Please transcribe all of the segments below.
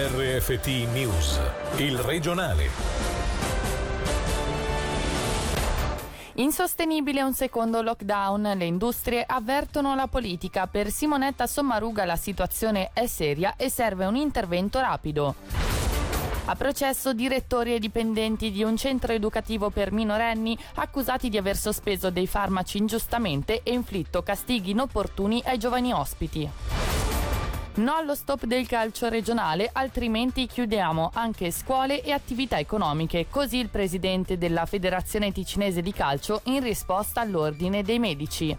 RFT News, il regionale. Insostenibile un secondo lockdown, le industrie avvertono la politica. Per Simonetta Sommaruga la situazione è seria e serve un intervento rapido. A processo direttori e dipendenti di un centro educativo per minorenni accusati di aver sospeso dei farmaci ingiustamente e inflitto castighi inopportuni ai giovani ospiti. No allo stop del calcio regionale, altrimenti chiudiamo anche scuole e attività economiche. Così il presidente della Federazione Ticinese di Calcio in risposta all'ordine dei medici.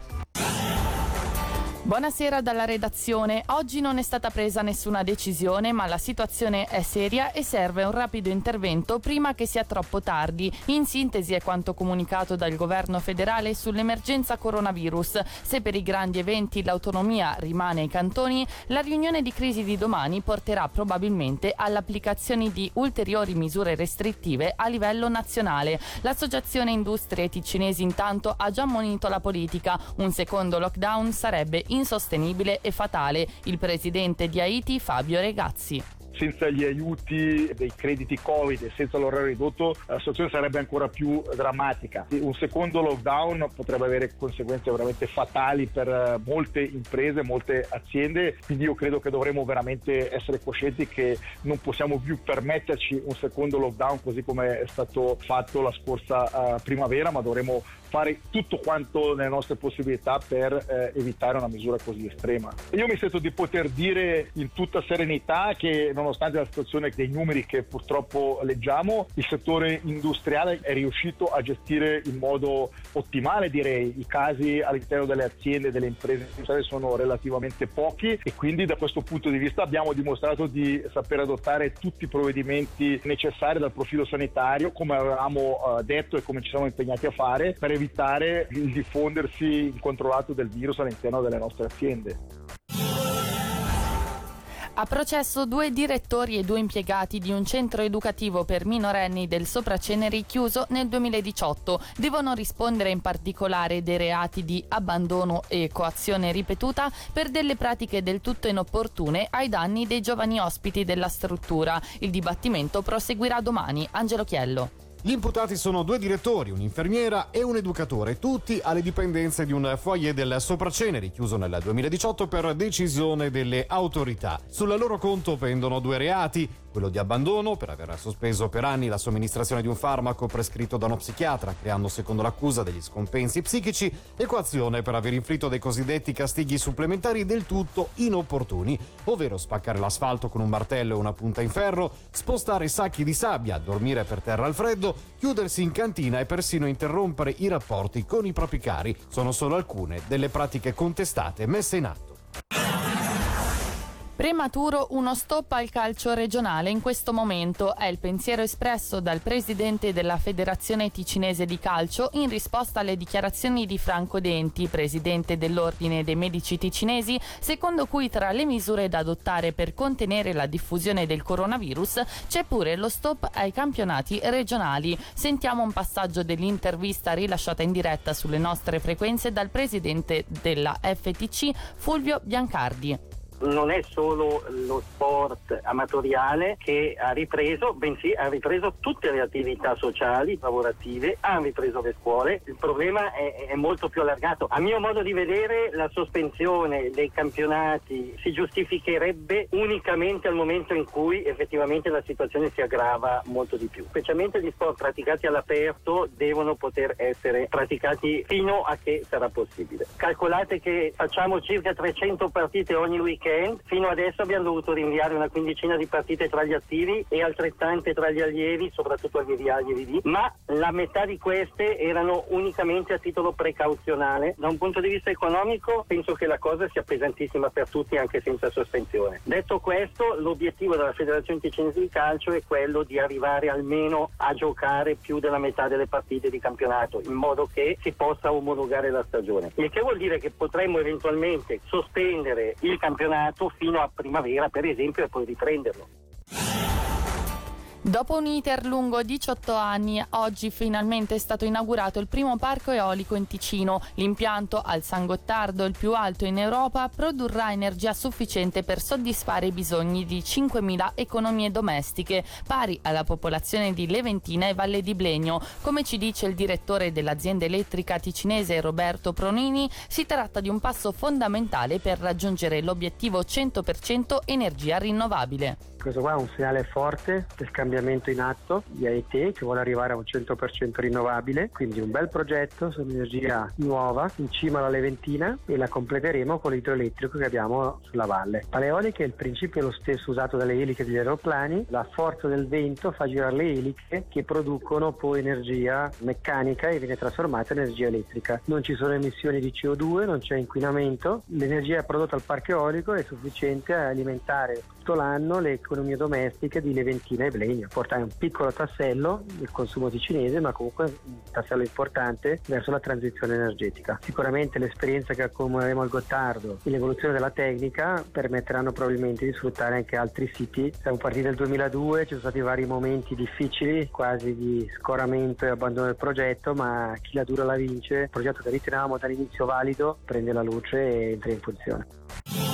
Buonasera dalla redazione. Oggi non è stata presa nessuna decisione, ma la situazione è seria e serve un rapido intervento prima che sia troppo tardi. In sintesi è quanto comunicato dal governo federale sull'emergenza coronavirus. Se per i grandi eventi l'autonomia rimane ai cantoni, la riunione di crisi di domani porterà probabilmente all'applicazione di ulteriori misure restrittive a livello nazionale. L'associazione Industrie Ticinesi intanto ha già monito la politica. Un secondo lockdown sarebbe in insostenibile e fatale. Il presidente di Haiti Fabio Regazzi senza gli aiuti dei crediti Covid e senza l'orario ridotto la situazione sarebbe ancora più drammatica. Un secondo lockdown potrebbe avere conseguenze veramente fatali per eh, molte imprese, molte aziende, quindi io credo che dovremmo veramente essere coscienti che non possiamo più permetterci un secondo lockdown così come è stato fatto la scorsa uh, primavera, ma dovremmo fare tutto quanto nelle nostre possibilità per eh, evitare una misura così estrema. Io mi sento di poter dire in tutta serenità che nonostante la situazione dei numeri che purtroppo leggiamo, il settore industriale è riuscito a gestire in modo ottimale, direi. I casi all'interno delle aziende, delle imprese industriali sono relativamente pochi e quindi da questo punto di vista abbiamo dimostrato di saper adottare tutti i provvedimenti necessari dal profilo sanitario, come avevamo uh, detto e come ci siamo impegnati a fare, per evitare il diffondersi incontrollato del virus all'interno delle nostre aziende. A processo due direttori e due impiegati di un centro educativo per minorenni del Sopraceneri chiuso nel 2018 devono rispondere in particolare dei reati di abbandono e coazione ripetuta per delle pratiche del tutto inopportune ai danni dei giovani ospiti della struttura. Il dibattimento proseguirà domani. Angelo Chiello. Gli imputati sono due direttori, un'infermiera e un educatore, tutti alle dipendenze di un foyer del Sopraceneri, chiuso nel 2018 per decisione delle autorità. Sul loro conto pendono due reati, quello di abbandono per aver sospeso per anni la somministrazione di un farmaco prescritto da uno psichiatra, creando secondo l'accusa degli scompensi psichici, e coazione per aver inflitto dei cosiddetti castighi supplementari del tutto inopportuni, ovvero spaccare l'asfalto con un martello e una punta in ferro, spostare sacchi di sabbia, dormire per terra al freddo, chiudersi in cantina e persino interrompere i rapporti con i propri cari. Sono solo alcune delle pratiche contestate messe in atto. Prematuro uno stop al calcio regionale in questo momento è il pensiero espresso dal presidente della Federazione Ticinese di Calcio in risposta alle dichiarazioni di Franco Denti, presidente dell'Ordine dei Medici Ticinesi, secondo cui tra le misure da adottare per contenere la diffusione del coronavirus c'è pure lo stop ai campionati regionali. Sentiamo un passaggio dell'intervista rilasciata in diretta sulle nostre frequenze dal presidente della FTC Fulvio Biancardi non è solo lo sport amatoriale che ha ripreso, bensì ha ripreso tutte le attività sociali, lavorative, ha ripreso le scuole. Il problema è, è, molto più allargato. A mio modo di vedere la sospensione dei campionati si giustificherebbe unicamente al momento in cui effettivamente la situazione si aggrava molto di più. Specialmente gli sport praticati all'aperto devono poter essere praticati fino a che sarà possibile. Calcolate che facciamo circa 300 partite ogni weekend weekend. Fino adesso abbiamo dovuto rinviare una quindicina di partite tra gli attivi e altrettante tra gli allievi, soprattutto allievi A, allievi B, ma la metà di queste erano unicamente a titolo precauzionale. Da un punto di vista economico penso che la cosa sia pesantissima per tutti anche senza sospensione. Detto questo, l'obiettivo della Federazione Ticinese di Calcio è quello di arrivare almeno a giocare più della metà delle partite di campionato in modo che si possa omologare la stagione. Il che vuol dire che potremmo eventualmente sospendere il campionato fino a primavera per esempio e poi riprenderlo. Dopo un iter lungo 18 anni, oggi finalmente è stato inaugurato il primo parco eolico in Ticino. L'impianto al San Gottardo, il più alto in Europa, produrrà energia sufficiente per soddisfare i bisogni di 5.000 economie domestiche, pari alla popolazione di Leventina e Valle di Blegno. Come ci dice il direttore dell'azienda elettrica ticinese Roberto Pronini, si tratta di un passo fondamentale per raggiungere l'obiettivo 100% energia rinnovabile. Questo qua è un segnale forte del cambiamento in atto di AET che vuole arrivare a un 100% rinnovabile, quindi un bel progetto su un'energia nuova in cima alla Leventina e la completeremo con l'idroelettrico che abbiamo sulla valle. La eolica il principio è lo stesso usato dalle eliche degli aeroplani, la forza del vento fa girare le eliche che producono poi energia meccanica e viene trasformata in energia elettrica. Non ci sono emissioni di CO2, non c'è inquinamento, l'energia prodotta al parco eolico è sufficiente a alimentare tutto l'anno le economie domestiche di Leventina e Blegno. Portare un piccolo tassello del consumo di cinese, ma comunque un tassello importante verso la transizione energetica. Sicuramente l'esperienza che accumuleremo al Gottardo e l'evoluzione della tecnica permetteranno probabilmente di sfruttare anche altri siti. Siamo partiti nel 2002, ci sono stati vari momenti difficili, quasi di scoramento e abbandono del progetto, ma chi la dura la vince. Il progetto che ritenevamo dall'inizio valido prende la luce e entra in funzione.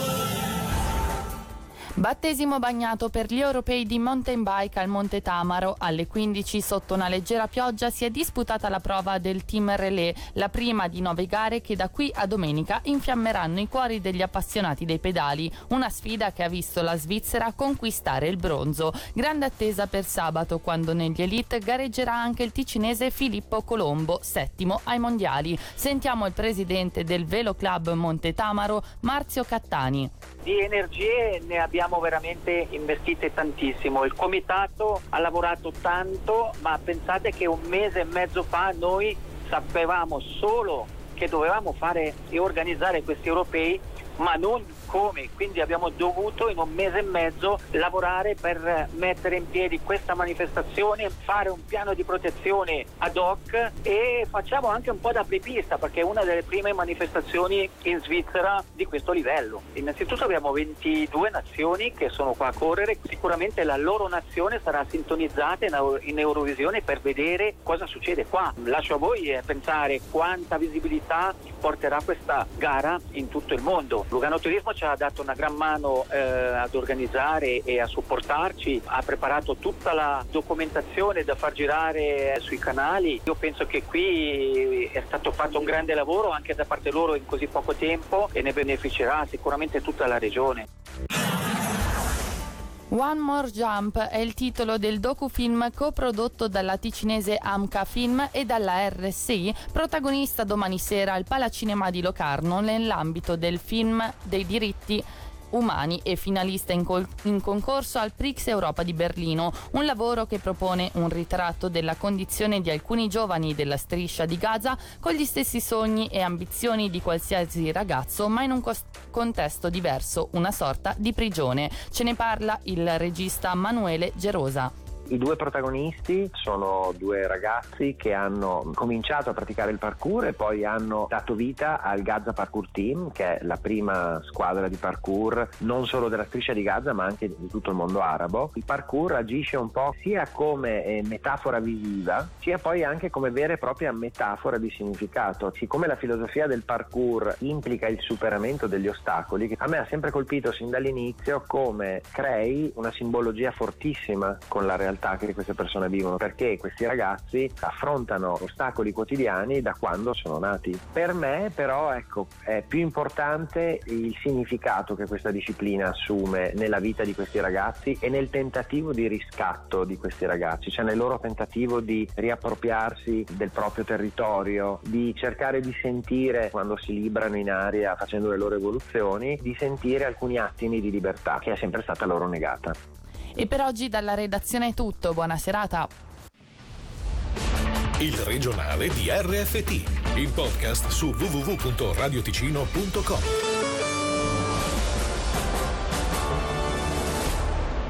Battesimo bagnato per gli europei di mountain bike al Monte Tamaro. Alle 15 sotto una leggera pioggia si è disputata la prova del team relais, la prima di nove gare che da qui a domenica infiammeranno i cuori degli appassionati dei pedali. Una sfida che ha visto la Svizzera conquistare il bronzo. Grande attesa per sabato quando negli elite gareggerà anche il ticinese Filippo Colombo, settimo ai mondiali. Sentiamo il presidente del Velo Club Monte Tamaro, Marzio Cattani. Di energie ne abbiamo abbiamo veramente investito tantissimo. Il comitato ha lavorato tanto, ma pensate che un mese e mezzo fa noi sapevamo solo che dovevamo fare e organizzare questi europei, ma non come, quindi abbiamo dovuto in un mese e mezzo lavorare per mettere in piedi questa manifestazione, fare un piano di protezione ad hoc e facciamo anche un po' da apripista perché è una delle prime manifestazioni in Svizzera di questo livello. Innanzitutto abbiamo 22 nazioni che sono qua a correre, sicuramente la loro nazione sarà sintonizzata in Eurovisione per vedere cosa succede qua. Lascio a voi eh, pensare quanta visibilità porterà questa gara in tutto il mondo. Lugano Turismo ci ha dato una gran mano eh, ad organizzare e a supportarci, ha preparato tutta la documentazione da far girare sui canali. Io penso che qui è stato fatto un grande lavoro anche da parte loro in così poco tempo e ne beneficerà sicuramente tutta la regione. One More Jump è il titolo del docufilm coprodotto dalla ticinese Amca Film e dalla RSI, protagonista domani sera al Palacinema di Locarno nell'ambito del film dei diritti umani e finalista in, col- in, concorso al Prix Europa di Berlino, un lavoro che propone un ritratto della condizione di alcuni giovani della striscia di Gaza con gli stessi sogni e ambizioni di qualsiasi ragazzo, ma in un cos- contesto diverso, una sorta di prigione. Ce ne parla il regista Manuele Gerosa. I due protagonisti sono due ragazzi che hanno cominciato a praticare il parkour e poi hanno dato vita al Gaza Parkour Team, che è la prima squadra di parkour non solo della striscia di Gaza ma anche di tutto il mondo arabo. Il parkour agisce un po' sia come eh, metafora visiva, sia poi anche come vera e propria metafora di significato. Siccome la filosofia del parkour implica il superamento degli ostacoli, a me ha sempre colpito sin dall'inizio come crei una simbologia fortissima con la realtà realtà che queste persone vivono, perché questi ragazzi affrontano ostacoli quotidiani da quando sono nati. Per me però ecco, è più importante il significato che questa disciplina assume nella vita di questi ragazzi e nel tentativo di riscatto di questi ragazzi, cioè nel loro tentativo di riappropriarsi del proprio territorio, di cercare di sentire quando si librano in aria facendo le loro evoluzioni, di sentire alcuni attimi di libertà che è sempre stata loro negata. E per oggi dalla redazione è tutto, buona serata. Il regionale di RFT, il podcast su www.radioticino.com.